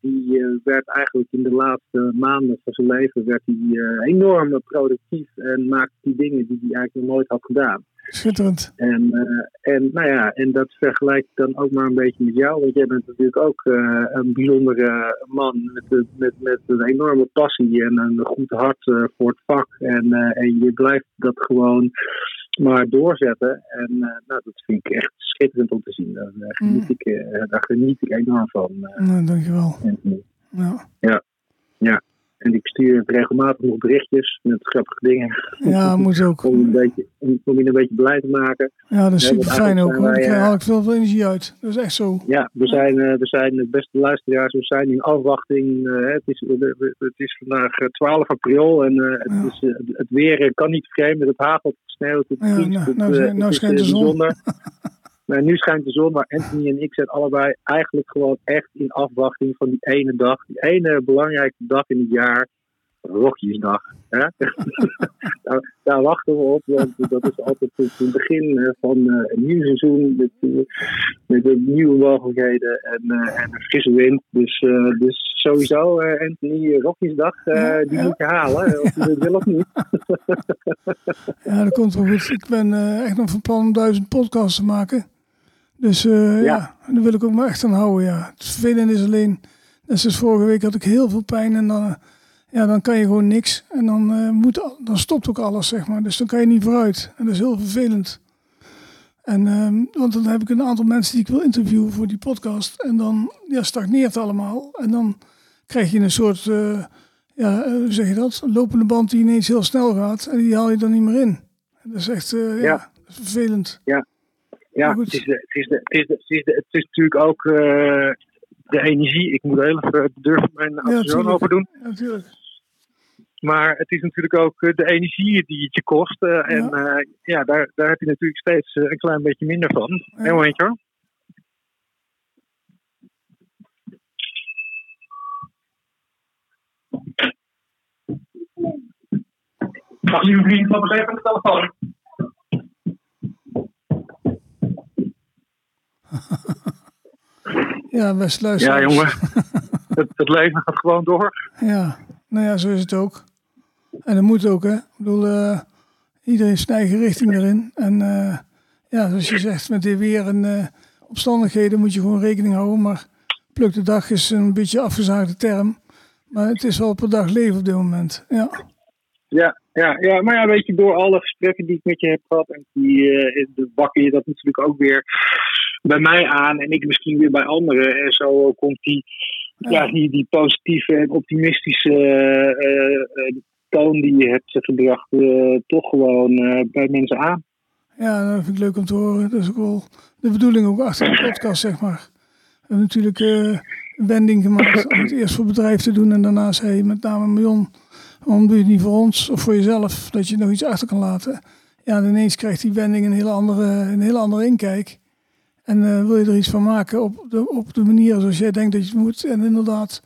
die werd eigenlijk in de laatste maanden van zijn leven werd hij uh, enorm productief en maakte die dingen die hij eigenlijk nog nooit had gedaan. Schitterend. En, uh, en, nou ja, en dat vergelijk ik dan ook maar een beetje met jou, want jij bent natuurlijk ook uh, een bijzondere man met, met, met een enorme passie en een goed hart voor het vak. En, en je blijft dat gewoon maar doorzetten. En nou, dat vind ik echt schitterend om te zien. Daar, geniet, ik, daar geniet ik enorm van. nou, dankjewel. Ja. ja. Ja. En ik stuur regelmatig nog berichtjes met grappige dingen. Ja, moet ook. om, een beetje, om je een beetje blij te maken. Ja, dat is super fijn ook. Daar haal ik veel, veel energie uit. Dat is echt zo. Ja, we zijn, uh, we zijn de beste luisteraars. We zijn in afwachting. Uh, het, is, het is vandaag 12 april en het, ja. is, het weer kan niet vreemd. Het hagelt, het sneeuwt, het ja, vriest. Nou, het, nou, nou schijnt de zon. Maar nu schijnt de zon, maar Anthony en ik zijn allebei eigenlijk gewoon echt in afwachting van die ene dag. Die ene belangrijke dag in het jaar. Rokjesdag. Hè? daar, daar, wachten we op, want dat is altijd het begin van uh, een nieuw seizoen met, uh, met nieuwe mogelijkheden en, uh, en een frisse wind. Dus, dus sowieso, Anthony, Rokjesdag, die ja. moet je halen, of je dat wil of niet. ja, dat komt wel goed. Ik ben echt nog van plan om duizend podcasts te maken. Dus ja. ja, daar wil ik ook maar echt aan houden. Ja. Het vervelende is alleen, net zoals vorige week had ik heel veel pijn en dan ja, dan kan je gewoon niks. En dan, uh, moet, dan stopt ook alles, zeg maar. Dus dan kan je niet vooruit. En dat is heel vervelend. En, uh, want dan heb ik een aantal mensen die ik wil interviewen voor die podcast. En dan ja, stagneert allemaal. En dan krijg je een soort, ja, hoe zeg je dat? Een lopende band die ineens heel snel gaat. En die haal je dan niet meer in. Dat is echt, ja, ja. Vervelend. Ja, ja het, is de, het, is de, het, is de, het, is de, het is natuurlijk ook de energie. Ik moet heel even de deur van mijn auto open doen. Ja, natuurlijk. Maar het is natuurlijk ook de energie die het je kost. Uh, en ja, uh, ja daar, daar heb je natuurlijk steeds uh, een klein beetje minder van. Ja. Momentje hoor. Dag lieve vriend, eens even de telefoon. ja, best luisteren. Ja, jongen. het, het leven gaat gewoon door. Ja, nou ja, zo is het ook. En dat moet ook, hè. Ik bedoel, uh, iedereen zijn eigen richting erin. En uh, ja, zoals je zegt, met dit weer en uh, omstandigheden moet je gewoon rekening houden. Maar pluk de dag is een beetje afgezaagde term. Maar het is wel per dag leven op dit moment, ja. Ja, ja, ja, maar ja, weet je, door alle gesprekken die ik met je heb gehad, en die uh, bakken je dat natuurlijk ook weer bij mij aan en ik misschien weer bij anderen. En zo komt die, ja. die, die positieve en optimistische uh, uh, toon die je hebt gebracht, toch gewoon bij mensen aan. Ja, dat vind ik leuk om te horen. Dat is ook wel de bedoeling ook achter de podcast, zeg maar. We hebben natuurlijk een wending gemaakt om het eerst voor bedrijf te doen en daarna zei je met name Mion Waarom doe je het niet voor ons of voor jezelf, dat je nog iets achter kan laten? Ja, en ineens krijgt die wending een hele andere, een hele andere inkijk. En uh, wil je er iets van maken op de, op de manier zoals jij denkt dat je het moet. En inderdaad,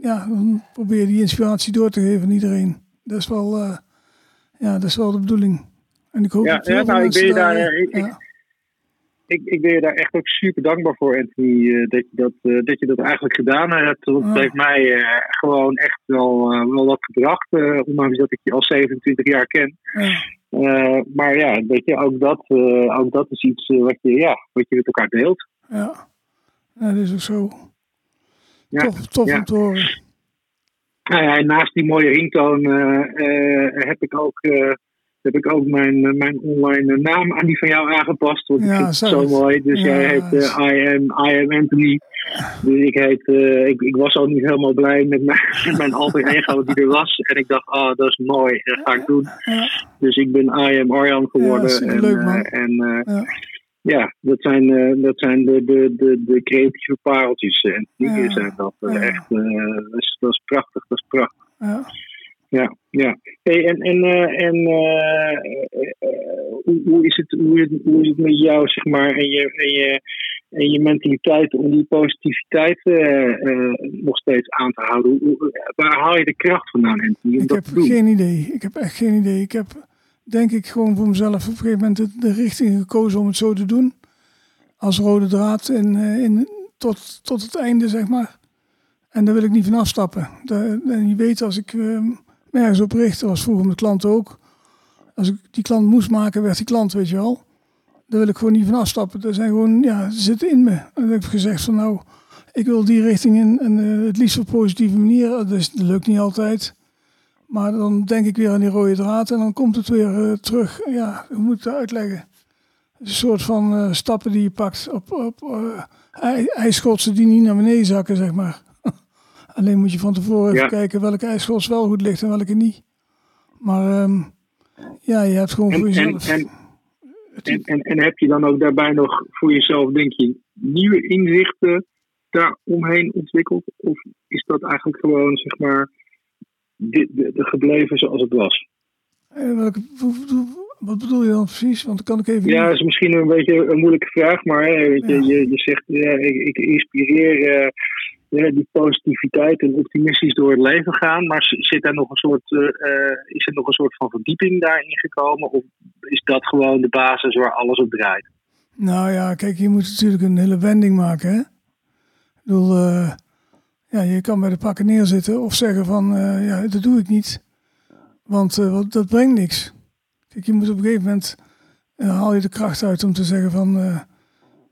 ja, dan probeer je die inspiratie door te geven aan iedereen. Dat is wel, uh, ja, dat is wel de bedoeling. En ik hoop ja, dat ja, nou, ik ben je daar, daar ik, ja. ik, ik, ben je daar echt ook super dankbaar voor, Anthony, dat, je dat, uh, dat je dat eigenlijk gedaan hebt. Dat Ah. heeft mij gewoon echt wel, wel wat gebracht, ondanks dat ik je al 27 jaar ken. Ja. Maar ja, weet je, ook dat, ook dat is iets wat, je, ja, wat je met elkaar deelt. Ja, ja dat is ook zo. Ja, tof tof ja. om te horen. Nou ja, naast die mooie ringtoon heb ik ook heb ik ook mijn, mijn online naam aan die van jou aangepast. Want Ja, ik vind het zo mooi. Dus ja, jij heet eh, I, am, I am Anthony. Dus ik, heet, eh, ik, ik was al niet helemaal blij met mijn, met mijn alter ego die er was. En ik dacht, ah, dat is mooi. Dat ga ik doen. Ja, Dus ik ben I am Arjan geworden. En, eh, eh, ja. dat zijn, eh, dat zijn de, de, de, de creatieve pareltjes. En die zijn dat. eh. Echt, eh, dat, is, dat is prachtig, dat is prachtig. Ja. Ja, ja. Hey, en en, eh, en eh, eh, hoe, hoe, is het, hoe, is het, hoe is het met jou, zeg maar, en je, en je, en je mentaliteit om die positiviteit nog steeds aan te houden? Hoe, waar haal je de kracht vandaan, Anthony, om Ik dat heb te doen? geen idee. Ik heb echt geen idee. Ik heb denk ik gewoon voor mezelf op een gegeven moment de, de richting gekozen om het zo te doen. Als rode draad in, in, tot, tot het einde, zeg maar. En daar wil ik niet van afstappen. En je weet, als ik eh, me ergens op richt, dat was vroeger met klanten ook. Als ik die klant moest maken, werd die klant, weet je wel. Daar wil ik gewoon niet van afstappen. Dat zijn gewoon, ja, ze zitten in me. En dan heb ik gezegd van nou, ik wil die richting in. En eh, het liefst op positieve manier. Dus dat lukt niet altijd. Maar dan denk ik weer aan die rode draad en dan komt het weer eh, terug. Ja, hoe moet ik het uitleggen? Is een soort van eh, stappen die je pakt op, op ij- ijsschotsen die niet naar beneden zakken, zeg maar. Alleen moet je van tevoren even Ja. kijken welke ijsschots wel goed ligt en welke niet. Maar ehm, ja, je hebt gewoon En- voor en- jezelf... en- En, en, en heb je dan ook daarbij nog voor jezelf, denk je, nieuwe inzichten daar omheen ontwikkeld? Of is dat eigenlijk gewoon, zeg maar, dit, de, de gebleven zoals het was? eh, welke, wat bedoel je dan precies? Want dan kan ik even... Ja, dat is misschien een beetje een moeilijke vraag, maar hè, weet je, Ja. je, je zegt, ja, ik, ik inspireer eh, die positiviteit en optimistisch door het leven gaan, maar zit er nog een soort, eh, eh, is er nog een soort van verdieping daarin gekomen? Of is dat gewoon de basis waar alles op draait? Nou ja, kijk, je moet natuurlijk een hele wending maken. Hè? Ik bedoel, eh, ja, je kan bij de pakken neerzitten of zeggen van, ja, dat doe ik niet. Want dat brengt niks. Kijk, je moet op een gegeven moment, haal je de kracht uit om te zeggen van,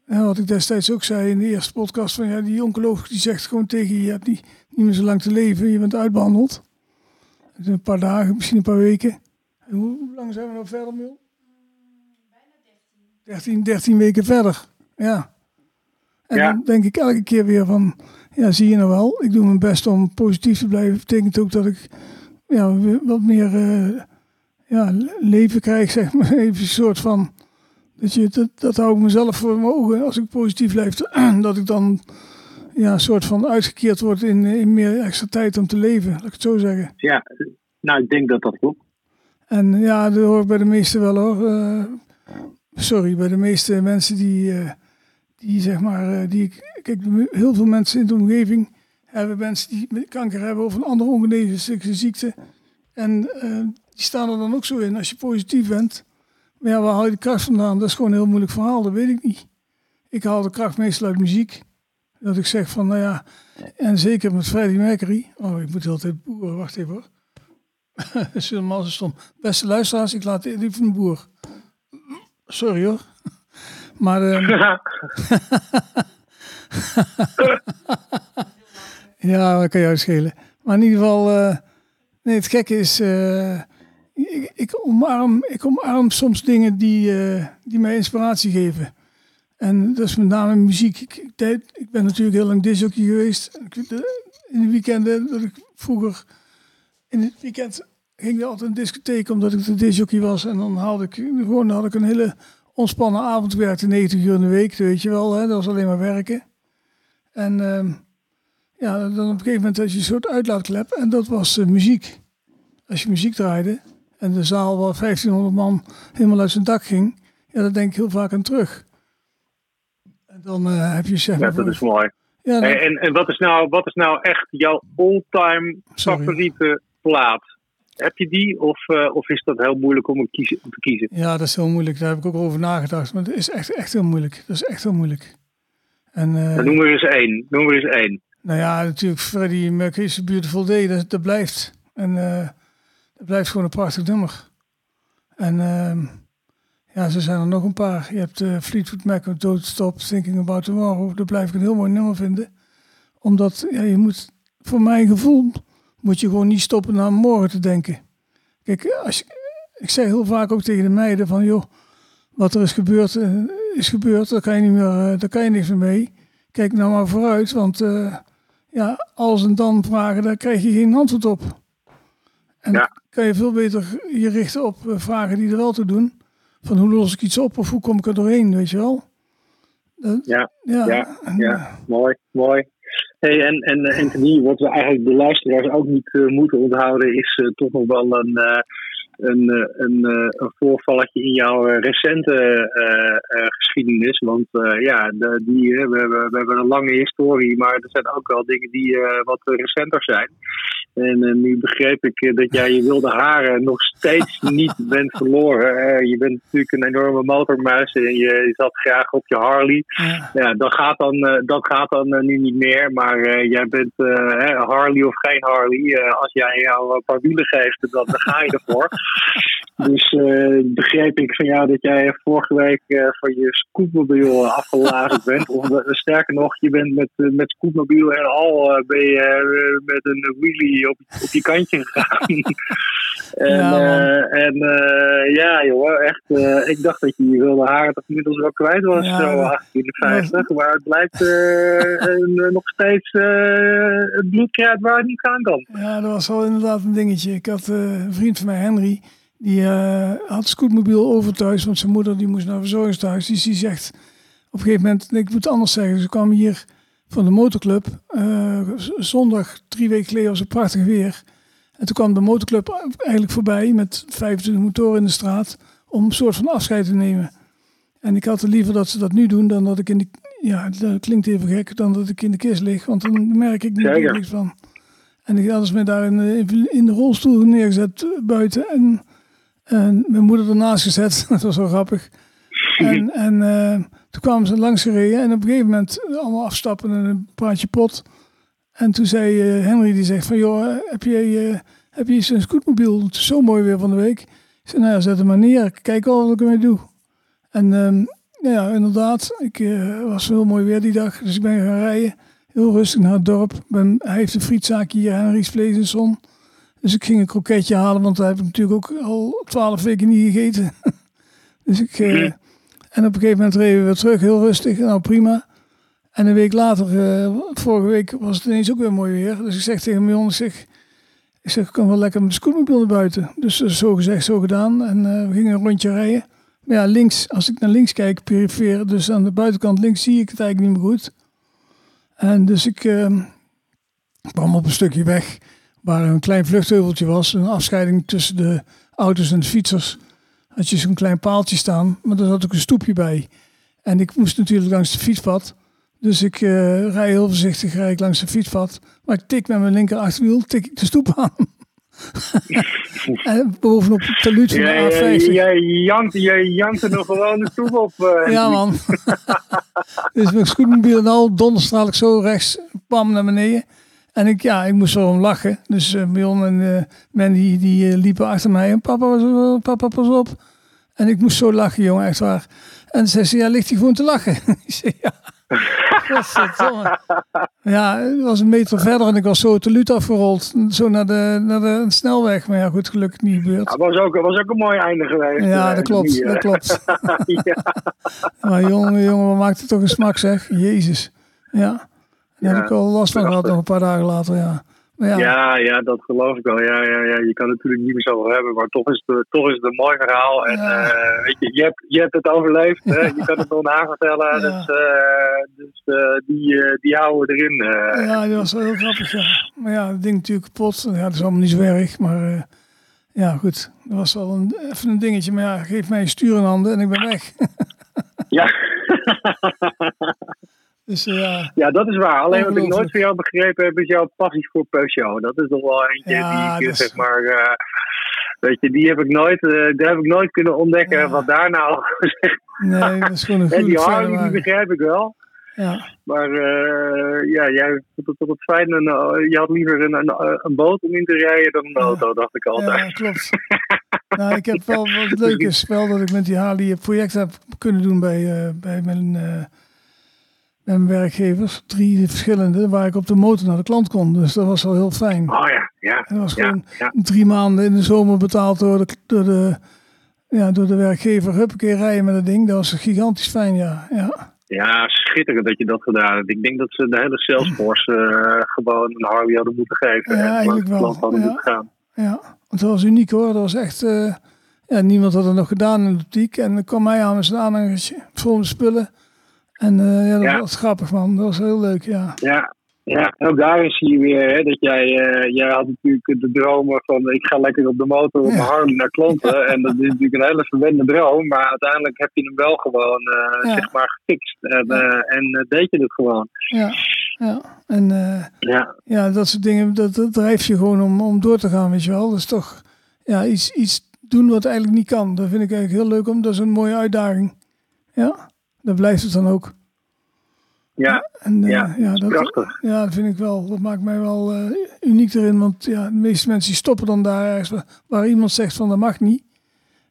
ja, wat ik destijds ook zei in de eerste podcast, van ja, die oncoloog die zegt gewoon tegen je, je hebt niet, niet meer zo lang te leven, je bent uitbehandeld. Het is Een paar dagen, misschien een paar weken. En hoe, hoe lang zijn we nog verder, Mil? 13, 13 weken verder. Ja. En Ja. dan denk ik elke keer weer van, ja, zie je nou wel, ik doe mijn best om positief te blijven. Betekent ook dat ik ja, wat meer eh, ja, le- leven krijg, zeg maar. Even een soort van, dat, je, dat, dat hou ik mezelf voor mijn ogen. Als ik positief blijf, dat ik dan ja, een soort van uitgekeerd word in, in meer extra tijd om te leven, laat ik het zo zeggen. Ja, nou, ik denk dat dat klopt. En ja, dat hoor ik bij de meeste wel hoor. Eh, sorry, bij de meeste mensen die, eh, die zeg maar, eh, die ik, kijk, heel veel mensen in de omgeving hebben mensen die kanker hebben of een andere ongeneeslijke ziekte. En die staan er dan ook zo in als je positief bent. Maar ja, waar haal je de kracht vandaan? Dat is gewoon een heel moeilijk verhaal, dat weet ik niet. Ik haal de kracht meestal uit muziek. Dat ik zeg van, nou ja, en zeker met Freddie Mercury. Oh, ik moet de hele tijd boeren, wacht even hoor. Dat is helemaal zo stom. Beste luisteraars, ik laat even van de boer. Sorry hoor. Maar ehm, ja, dat kan je uitschelen. Maar in ieder geval, eh, nee, het gekke is, eh, ik, ik, omarm, ik omarm soms dingen die, eh, die mij inspiratie geven. En dat is met name muziek. Ik, ik, ben natuurlijk heel lang disjockey geweest. Ik- de- In de weekenden, dat ik vroeger in het weekend ging ik altijd de discotheek omdat ik de disjockey was. En dan haalde ik gewoon had ik een hele ontspannen avond. Ik werkte 90 uur in de week, weet je wel. Hè? Dat was alleen maar werken. En ehm, ja, dan op een gegeven moment had je een soort uitlaatklep. En dat was eh, muziek. Als je muziek draaide en de zaal waar 1500 man helemaal uit zijn dak ging. Ja, daar denk ik heel vaak aan terug. En dan eh, heb je zeg Ja, maar... dat is mooi. ja, dan- En, en, wat, is nou, wat is nou echt jouw all-time favoriete plaat? Heb je die of, eh, of is dat heel moeilijk om, kiezen, om te kiezen? Ja, dat is heel moeilijk. Daar heb ik ook over nagedacht. Maar het is echt, echt heel moeilijk. Dat is echt heel moeilijk. En, eh, Dan noem er eens één. Noem er eens één. nou ja, natuurlijk Freddie Mercury's Beautiful Day, dat, dat blijft. En eh, dat blijft gewoon een prachtig nummer. En ehm, ja, zo zijn er nog een paar. Je hebt eh, Fleetwood Mac met Stop Thinking About Tomorrow. Dat blijf ik een heel mooi nummer vinden. Omdat, ja, je moet, voor mijn gevoel, moet je gewoon niet stoppen naar morgen te denken. Kijk, als ik zeg heel vaak ook tegen de meiden van, joh, wat er is gebeurd, eh, is gebeurd. Daar kan je niet meer, eh, daar kan je niks meer mee. Kijk nou maar vooruit, want ja, als en dan vragen, daar krijg je geen antwoord op. En Ja. dan kan je veel beter je richten op eh, vragen die er wel toe doen. van hoe los ik iets op of hoe kom ik er doorheen, weet je wel. ja, ja, ja, ja, mooi, mooi. Hey, en, en Anthony, wat we eigenlijk de luisteraars ook niet moeten onthouden, is toch nog wel een, een, eh, een, eh, een voorvalletje in jouw eh, recente geschiedenis. Want ja, de, die, we, hebben, we hebben een lange historie, maar er zijn ook wel dingen die wat recenter zijn. En nu begreep ik dat jij je wilde haren nog steeds niet bent verloren. je bent natuurlijk een enorme motormuis en je zat graag op je Harley. Ja, dat gaat dan, dat gaat dan nu niet meer. Maar jij bent Harley of geen Harley. als jij jou een paar wielen geeft, dan, dan ga je ervoor. Dus uh, begreep ik van jou dat jij vorige week uh, van je scootmobiel afgeladen bent. Of uh, sterker nog, je bent met, met scootmobiel en al ben je met een wheelie op, op je kantje gegaan. en ja, en ja, joh, echt. ik dacht dat je je wilde haren toch inmiddels wel kwijt was, ja, zo 58. Maar het blijkt nog steeds het bloedkruid waar het niet aan kan. Ja, dat was wel inderdaad een dingetje. Ik had een vriend van mij, Henry. Die uh, had scootmobiel over thuis, want zijn moeder die moest naar verzorgingstehuis. Dus die zegt op een gegeven moment, ik moet het anders zeggen. Ze kwamen hier van de motorclub. Uh, zondag, drie weken geleden, was het prachtig weer. En toen kwam de motorclub eigenlijk voorbij met 25 motoren in de straat. Om een soort van afscheid te nemen. En ik had het liever dat ze dat nu doen dan dat ik in de... Ja, dat klinkt even gek, dan dat ik in de kist lig. Want dan merk ik niet niks van. En ik hadden ze me daar in de, in de rolstoel neergezet buiten. En en mijn moeder ernaast gezet. dat was wel grappig. En, en uh, toen kwamen ze langs gereden. En op een gegeven moment allemaal afstappen en een praatje pot. En toen zei uh, Henry, die zegt van... joh, heb je, uh, heb je een scootmobiel? Het is zo mooi weer van de week. Ik zei, nou ja, zet hem maar neer. Kijk al wat ik ermee doe. En um, ja, inderdaad. Ik was heel mooi weer die dag. Dus ik ben gaan rijden. Heel rustig naar het dorp. Ben, hij heeft een frietzaak hier, Henry's Vlees en Zon. Dus ik ging een kroketje halen, want daar heb ik natuurlijk ook al twaalf weken niet gegeten. dus ik, uh, en op een gegeven moment reden we weer terug, heel rustig. Nou, prima. En een week later, uh, vorige week, was het ineens ook weer mooi weer. Dus ik zeg tegen mijn ik zeg, ik zeg, ik kan wel lekker met de scootmobiel naar buiten. Dus uh, zo gezegd, zo gedaan. En we gingen een rondje rijden. Maar ja, links, als ik naar links kijk, perifeer, dus aan de buitenkant links, zie ik het eigenlijk niet meer goed. En dus ik kwam op een stukje weg waar een klein vluchtheuveltje was, een afscheiding tussen de auto's en de fietsers, had je zo'n klein paaltje staan, maar daar zat ook een stoepje bij. En ik moest natuurlijk langs de fietspad. Dus ik uh, rij heel voorzichtig rij ik langs de fietspad. Maar ik tik met mijn linker achterwiel tik ik de stoep aan. en bovenop het taluut van de A50. Jij jankt, jij jankt er nog gewoon de stoep op. Uh, ja man. dus mijn scootmobiel en al donderstraal ik zo rechts, pam naar beneden. En ik, ja, ik moest zo om lachen. Dus uh, Mion en uh, Mandy die uh, liepen achter mij. En papa, papa, pas op. En ik moest zo lachen, jongen, echt waar. En ze zei, ja, ligt hij gewoon te lachen? ik zei, ja. ja, het was een meter verder en ik was zo te lut afgerold. Zo naar de, naar de snelweg. Maar ja, goed, gelukkig niet gebeurd. Ja, was ook, was ook een mooi einde geweest. Ja, dat klopt. Die, dat klopt. ja. maar jongen, jongen, we maakten toch een smak, zeg. Jezus. Ja. Daar heb ik al last van gehad nog een paar dagen later, ja. Ja. ja. ja, dat geloof ik wel. Ja, ja, ja. Je kan het natuurlijk niet meer zo hebben, maar toch is het, toch is het een mooi verhaal. En uh, weet je, je hebt, je hebt het overleefd. Hè? Je kan het nog navertellen. Dus, uh, dus uh, die, die houden we erin. Ja, dat was wel heel grappig. Ja. Maar ja, het ding natuurlijk kapot. Ja, dat is allemaal niet zo erg. Maar ja, goed. Dat was wel een, even een dingetje. Maar ja, geef mij een stuur in handen en ik ben weg. ja. Dus, ja. ja, dat is waar. Alleen wat ik nooit van jou begrepen heb, is jouw passie voor Peugeot. Dat is nog wel eentje ja, die ik, zeg maar, uh, weet je, die heb ik nooit, uh, die heb ik nooit kunnen ontdekken. Ja. Wat daar nou Nee, dat is gewoon een En die Harley, die begrijp ik wel. Ja. Maar ja, jij vond het toch het fijn. En, uh, je had liever een, een, een, boot om in te rijden dan een auto, dacht ik altijd. Ja, klopt. nou, ik heb wel wat leuk is wel dat ik met die Harley een project heb kunnen doen bij, bij mijn en werkgevers, drie verschillende, waar ik op de motor naar de klant kon. Dus dat was wel heel fijn. Oh ja, ja. Dat was gewoon drie maanden in de zomer betaald door de, door de, ja, door de werkgever. Huppakee rijden met dat ding. Dat was gigantisch fijn, ja. ja. Ja, schitterend dat je dat gedaan hebt. Ik denk dat ze de hele Salesforce uh, gewoon een Harley hadden moeten geven. Ja, en eigenlijk wel. hadden ja. gaan. Ja, dat was uniek hoor. Dat was echt... Uh, ja, niemand had het nog gedaan in de optiek. En dan kwam hij aan met zijn aanhangertje vol met spullen. En ja, dat Ja. was grappig man, dat was heel leuk, ja. Ja, ja, ook daarin zie je weer hè, dat jij, eh, jij had natuurlijk de dromen van ik ga lekker op de motor op mijn Ja. Harley naar klanten. En dat is natuurlijk een hele verwende droom, maar uiteindelijk heb je hem wel gewoon eh, zeg maar gefixt. En, eh, en eh, deed je het gewoon. Ja, ja. En eh, Ja, ja, dat soort dingen, dat, dat drijft je gewoon om, om door te gaan, weet je wel. Dat is toch ja, iets, iets doen wat eigenlijk niet kan. Dat vind ik eigenlijk heel leuk, om dat is een mooie uitdaging. Ja, dat blijft het dan ook. ja, En, eh, Ja, ja, dat, prachtig. ja, dat vind ik wel. Dat maakt mij wel eh, uniek erin. Want ja, de meeste mensen die stoppen dan daar ergens waar, waar iemand zegt van dat mag niet.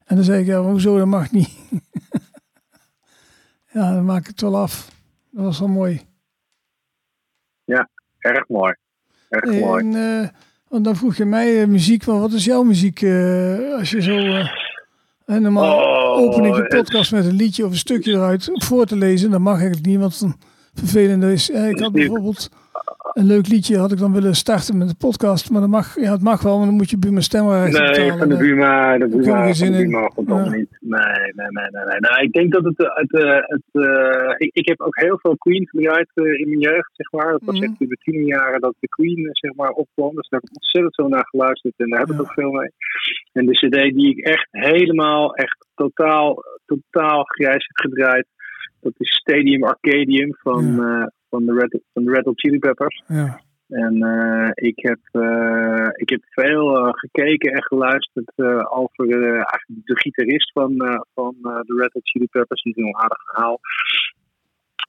En dan zeg ik, ja, hoezo dat mag niet? ja, dan maak ik het wel af. Dat was wel mooi. erg mooi. Erg mooi. eh, want dan vroeg je mij muziek, maar wat is jouw muziek als je zo... en normaal Oh, open ik de het- podcast met een liedje of een stukje eruit voor te lezen. Dat mag eigenlijk niet, want het vervelend is. Eh, ik had bijvoorbeeld een leuk liedje had ik dan willen starten met de podcast, maar dat mag, ja, het mag wel, maar dan moet je mijn stemrecht Nee, betalen. van de Buma, de Buma, van de. Buma Ja. niet. Nee, nee, nee, nee. nee. Nou, ik denk dat het, eh, het, eh, het eh, ik, ik heb ook heel veel Queen gedraaid in mijn jeugd, zeg maar. Dat was Mhm. echt in de tienerjaren dat de Queen, zeg maar, opkwam. Dus daar heb ik ontzettend veel naar geluisterd en daar heb ik ook veel mee. En de cd die ik echt helemaal, echt totaal, totaal grijs heb gedraaid, dat is Stadium Arcadium van, van, de Red, van de Red Hot Chili Peppers. Ja, En eh, ik, heb, eh, ik heb veel eh, gekeken en geluisterd over eigenlijk de gitarist van, van de Red Hot Chili Peppers. Die is een aardig verhaal.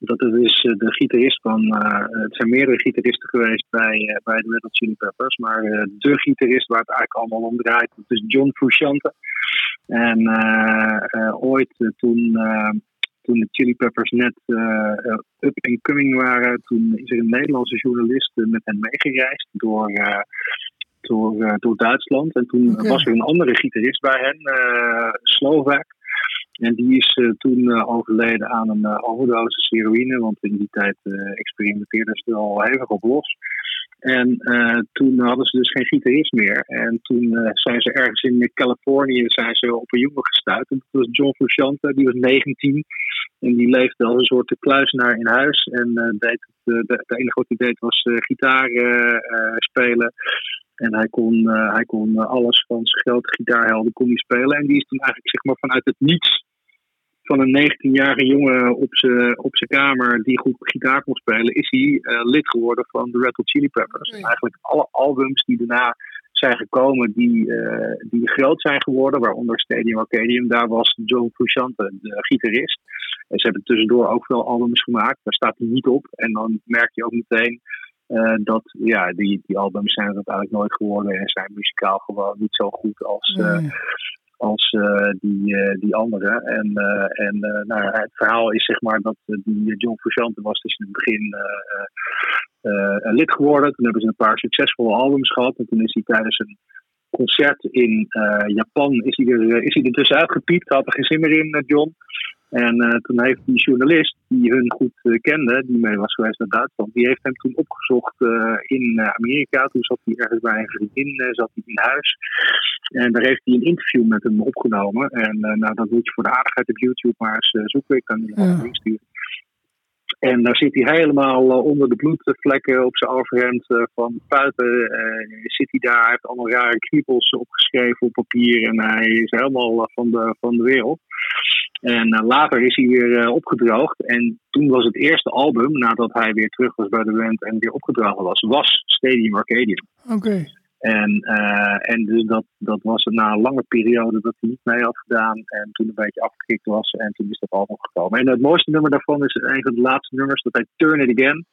Dat is dus de gitarist van. het zijn meerdere gitaristen geweest bij, bij de Red Hot Chili Peppers. Maar de gitarist waar het eigenlijk allemaal om draait, dat is John Frusciante. En ooit toen. Toen de Chili Peppers net eh, up and coming waren, toen is er een Nederlandse journalist eh, met hen meegereisd door, eh, door, door Duitsland. En toen was er een andere gitarist bij hen, Slovak. En die is toen overleden aan een eh, overdosis heroïne, want in die tijd experimenteerden ze er al hevig op los. En eh, toen hadden ze dus geen gitarist meer. En toen eh, zijn ze ergens in Californië zijn ze op een jongen gestuurd. En dat was John Frusciante, die was 19. En die leefde als een soort kluisenaar in huis. En eh, deed het, de, de enige wat hij deed was gitaar spelen. En hij kon, hij kon alles van zijn grote gitaarhelden kon hij spelen. En die is toen eigenlijk zeg maar, vanuit het niets van een 19-jarige jongen op zijn op zijn kamer die goed gitaar kon spelen, is hij eh, lid geworden van de Red Hot Chili Peppers. Eigenlijk alle albums die daarna zijn gekomen, die, eh, die groot zijn geworden, waaronder Stadium Arcadium, daar was Joe Frusciante, de gitarist. En ze hebben tussendoor ook veel albums gemaakt, daar staat hij niet op. En dan merk je ook meteen eh, dat ja, die, die albums zijn het uiteindelijk nooit geworden en zijn muzikaal gewoon niet zo goed als, nee. Als eh, die, eh, die andere. En, eh, en nou, het verhaal is zeg maar dat die John Frusciante was dus in het begin lid geworden. Toen hebben ze een paar succesvolle albums gehad. En toen is hij tijdens een concert in Japan is hij, er, is hij er tussenuit gepiept. Had er geen zin meer in, John. En eh, toen heeft die journalist, die hun goed eh, kende, die mee was geweest naar Duitsland, die heeft hem toen opgezocht eh, in Amerika. Toen zat hij ergens bij een vriendin, zat hij in huis. En daar heeft hij een interview met hem opgenomen. En nou, dat moet je voor de aardigheid op YouTube maar eens zoeken. Ik kan wel Ja. link sturen. En daar zit hij helemaal eh, onder de bloedvlekken op zijn overhemd eh, van puiten. eh, zit hij daar, heeft allemaal rare kriepels opgeschreven op papier. En hij is helemaal van, de, van de wereld. En later is hij weer opgedroogd. En toen was het eerste album, nadat hij weer terug was bij de band en weer opgedroogd was, was Stadium Arcadium. Oké, En, eh, en dus dat, dat was na een lange periode dat hij niet mee had gedaan. En toen een beetje afgekikt was. En toen is dat album gekomen. En het mooiste nummer daarvan is een van de laatste nummers. Dat heet Turn It Again.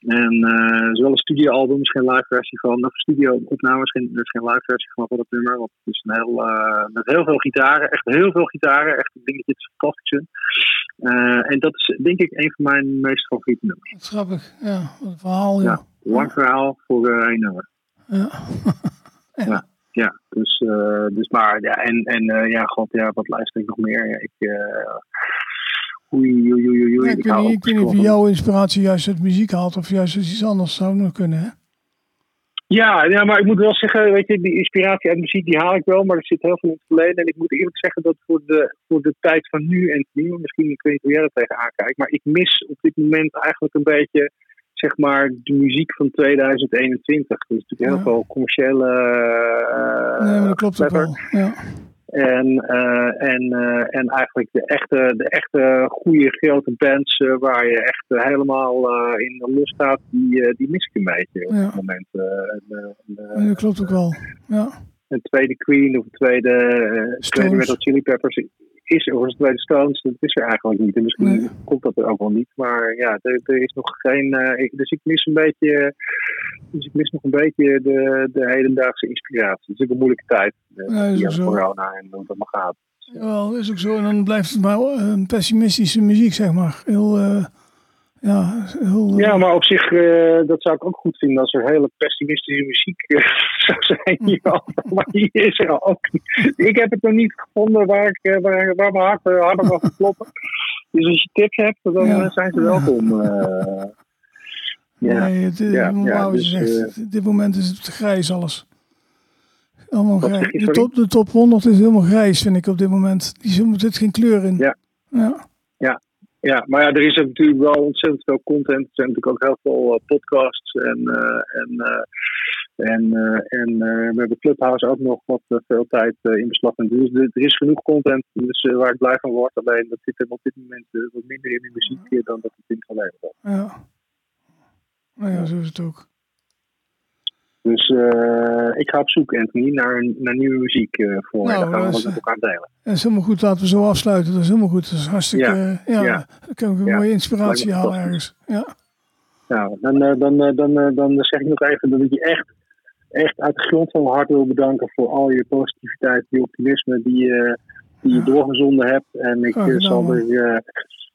En eh het is wel een studioalbum, is geen live versie van. Of studio-opname, is geen, er is geen live versie van van dat nummer. Want het is een heel, eh, met heel veel gitaren. Echt heel veel gitaren. Echt, ik denk dat dit fantastisch en dat is denk ik een van mijn meest favoriete nummers. grappig. Ja, wat een verhaal, ja. Ja. Lang verhaal voor één nummer. Ja. Ja, dus, eh, dus maar, ja, en, en eh, ja, god, ja, wat luister ik nog meer? Ja, ik, eh oei, oei, oei, oei, Ja, ik weet niet, of je jouw inspiratie juist uit muziek haalt of juist uit iets anders zou nog kunnen. Hè? Ja, ja, maar ik moet wel zeggen, weet je, die inspiratie uit muziek die haal ik wel, maar er zit heel veel in het verleden. En ik moet eerlijk zeggen dat voor de, voor de tijd van nu en nu, misschien ik weet niet hoe jij er tegenaan kijkt, maar ik mis op dit moment eigenlijk een beetje, zeg maar, de muziek van 2021. Dus natuurlijk heel veel commerciële. Uh, nee, maar dat klopt ook wel. Ja. En, uh, en, uh, en eigenlijk de echte, de echte goede grote bands uh, waar je echt helemaal in los staat, die, die mis ik een beetje op ja. het moment. ja, dat klopt ook wel. Ja. Een tweede Queen of een tweede, tweede Red Hot Chili Peppers is er, een tweede Stones, dat is er eigenlijk niet. En misschien nee. komt dat er ook wel niet. Maar ja, er, er is nog geen. Ik, dus ik mis een beetje. Dus ik mis nog een beetje de, de hedendaagse inspiratie. Het is ook een moeilijke tijd. Ja, via corona en hoe dat maar gaat. Ja, dat is ook zo. En dan blijft het maar een pessimistische muziek, zeg maar. Heel. Uh, ja, heel, ja, maar op zich, uh, dat zou ik ook goed vinden als er hele pessimistische muziek uh, zou zijn hierover. maar die is er ook niet. Ik heb het nog niet gevonden waar, ik, waar, waar mijn hart harder mag kloppen. Dus als je tips hebt, dan ja. zijn ze welkom. Ja, nee, het, ja, ja, dus, zegt, dit moment is het grijs alles. Allemaal grijs. De top, de top 100 is helemaal grijs, vind ik op dit moment. Die zit geen kleur in. Ja. Ja. ja. Ja, maar ja, er is natuurlijk wel ontzettend veel content. Er zijn natuurlijk ook heel veel uh, podcasts en, uh, en, uh, en, en we hebben Clubhouse ook nog wat veel tijd in beslag. Dus er is genoeg content dus, waar ik blij van word. Alleen dat zit er op dit moment wat minder in de muziek dan dat het in het verleden was. Ja. Nou ja, zo is het ook. Dus uh, ik ga op zoek, Anthony, naar, naar nieuwe muziek uh, voor nou, Dan gaan we dat met elkaar delen. Dat is helemaal goed. Laten we zo afsluiten. Dat is helemaal goed. Dat is hartstikke... Ja, ja, ja. dan kunnen we een mooie inspiratie halen ergens. Ja. Nou, dan, dan, dan, dan, dan zeg ik nog even dat ik je echt, echt uit de grond van mijn hart wil bedanken voor al je positiviteit, je optimisme die, uh, die je doorgezonden hebt. En ik zal er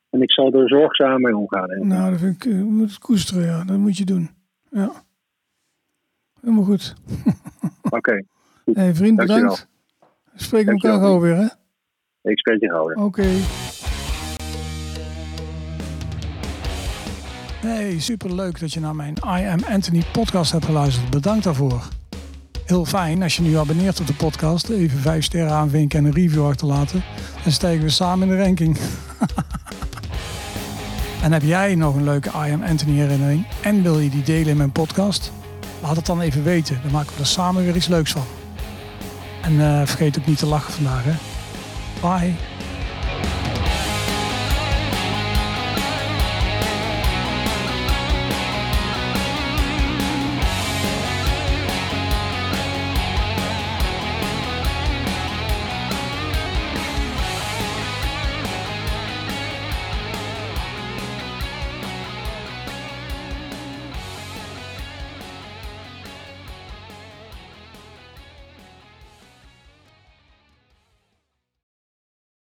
en ik zal er zorgzaam mee omgaan. Nou, dat vind ik, moet het koesteren, ja. Dat moet je doen. Ja. Helemaal goed. Oké. Okay, hey, vriend, bedankt. Spreken we elkaar gauw weer, hè? Ik spreek je gauw weer. Oké. Okay. Hey, superleuk dat je naar mijn I Am Anthony podcast hebt geluisterd. Bedankt daarvoor. Heel fijn als je nu abonneert op de podcast. Even vijf sterren aanvinken en een review achterlaten. Dan stijgen we samen in de ranking. En heb jij nog een leuke I Am Anthony herinnering en wil je die delen in mijn podcast? Laat het dan even weten. Dan maken we er samen weer iets leuks van. En uh, vergeet ook niet te lachen vandaag. Hè? Bye.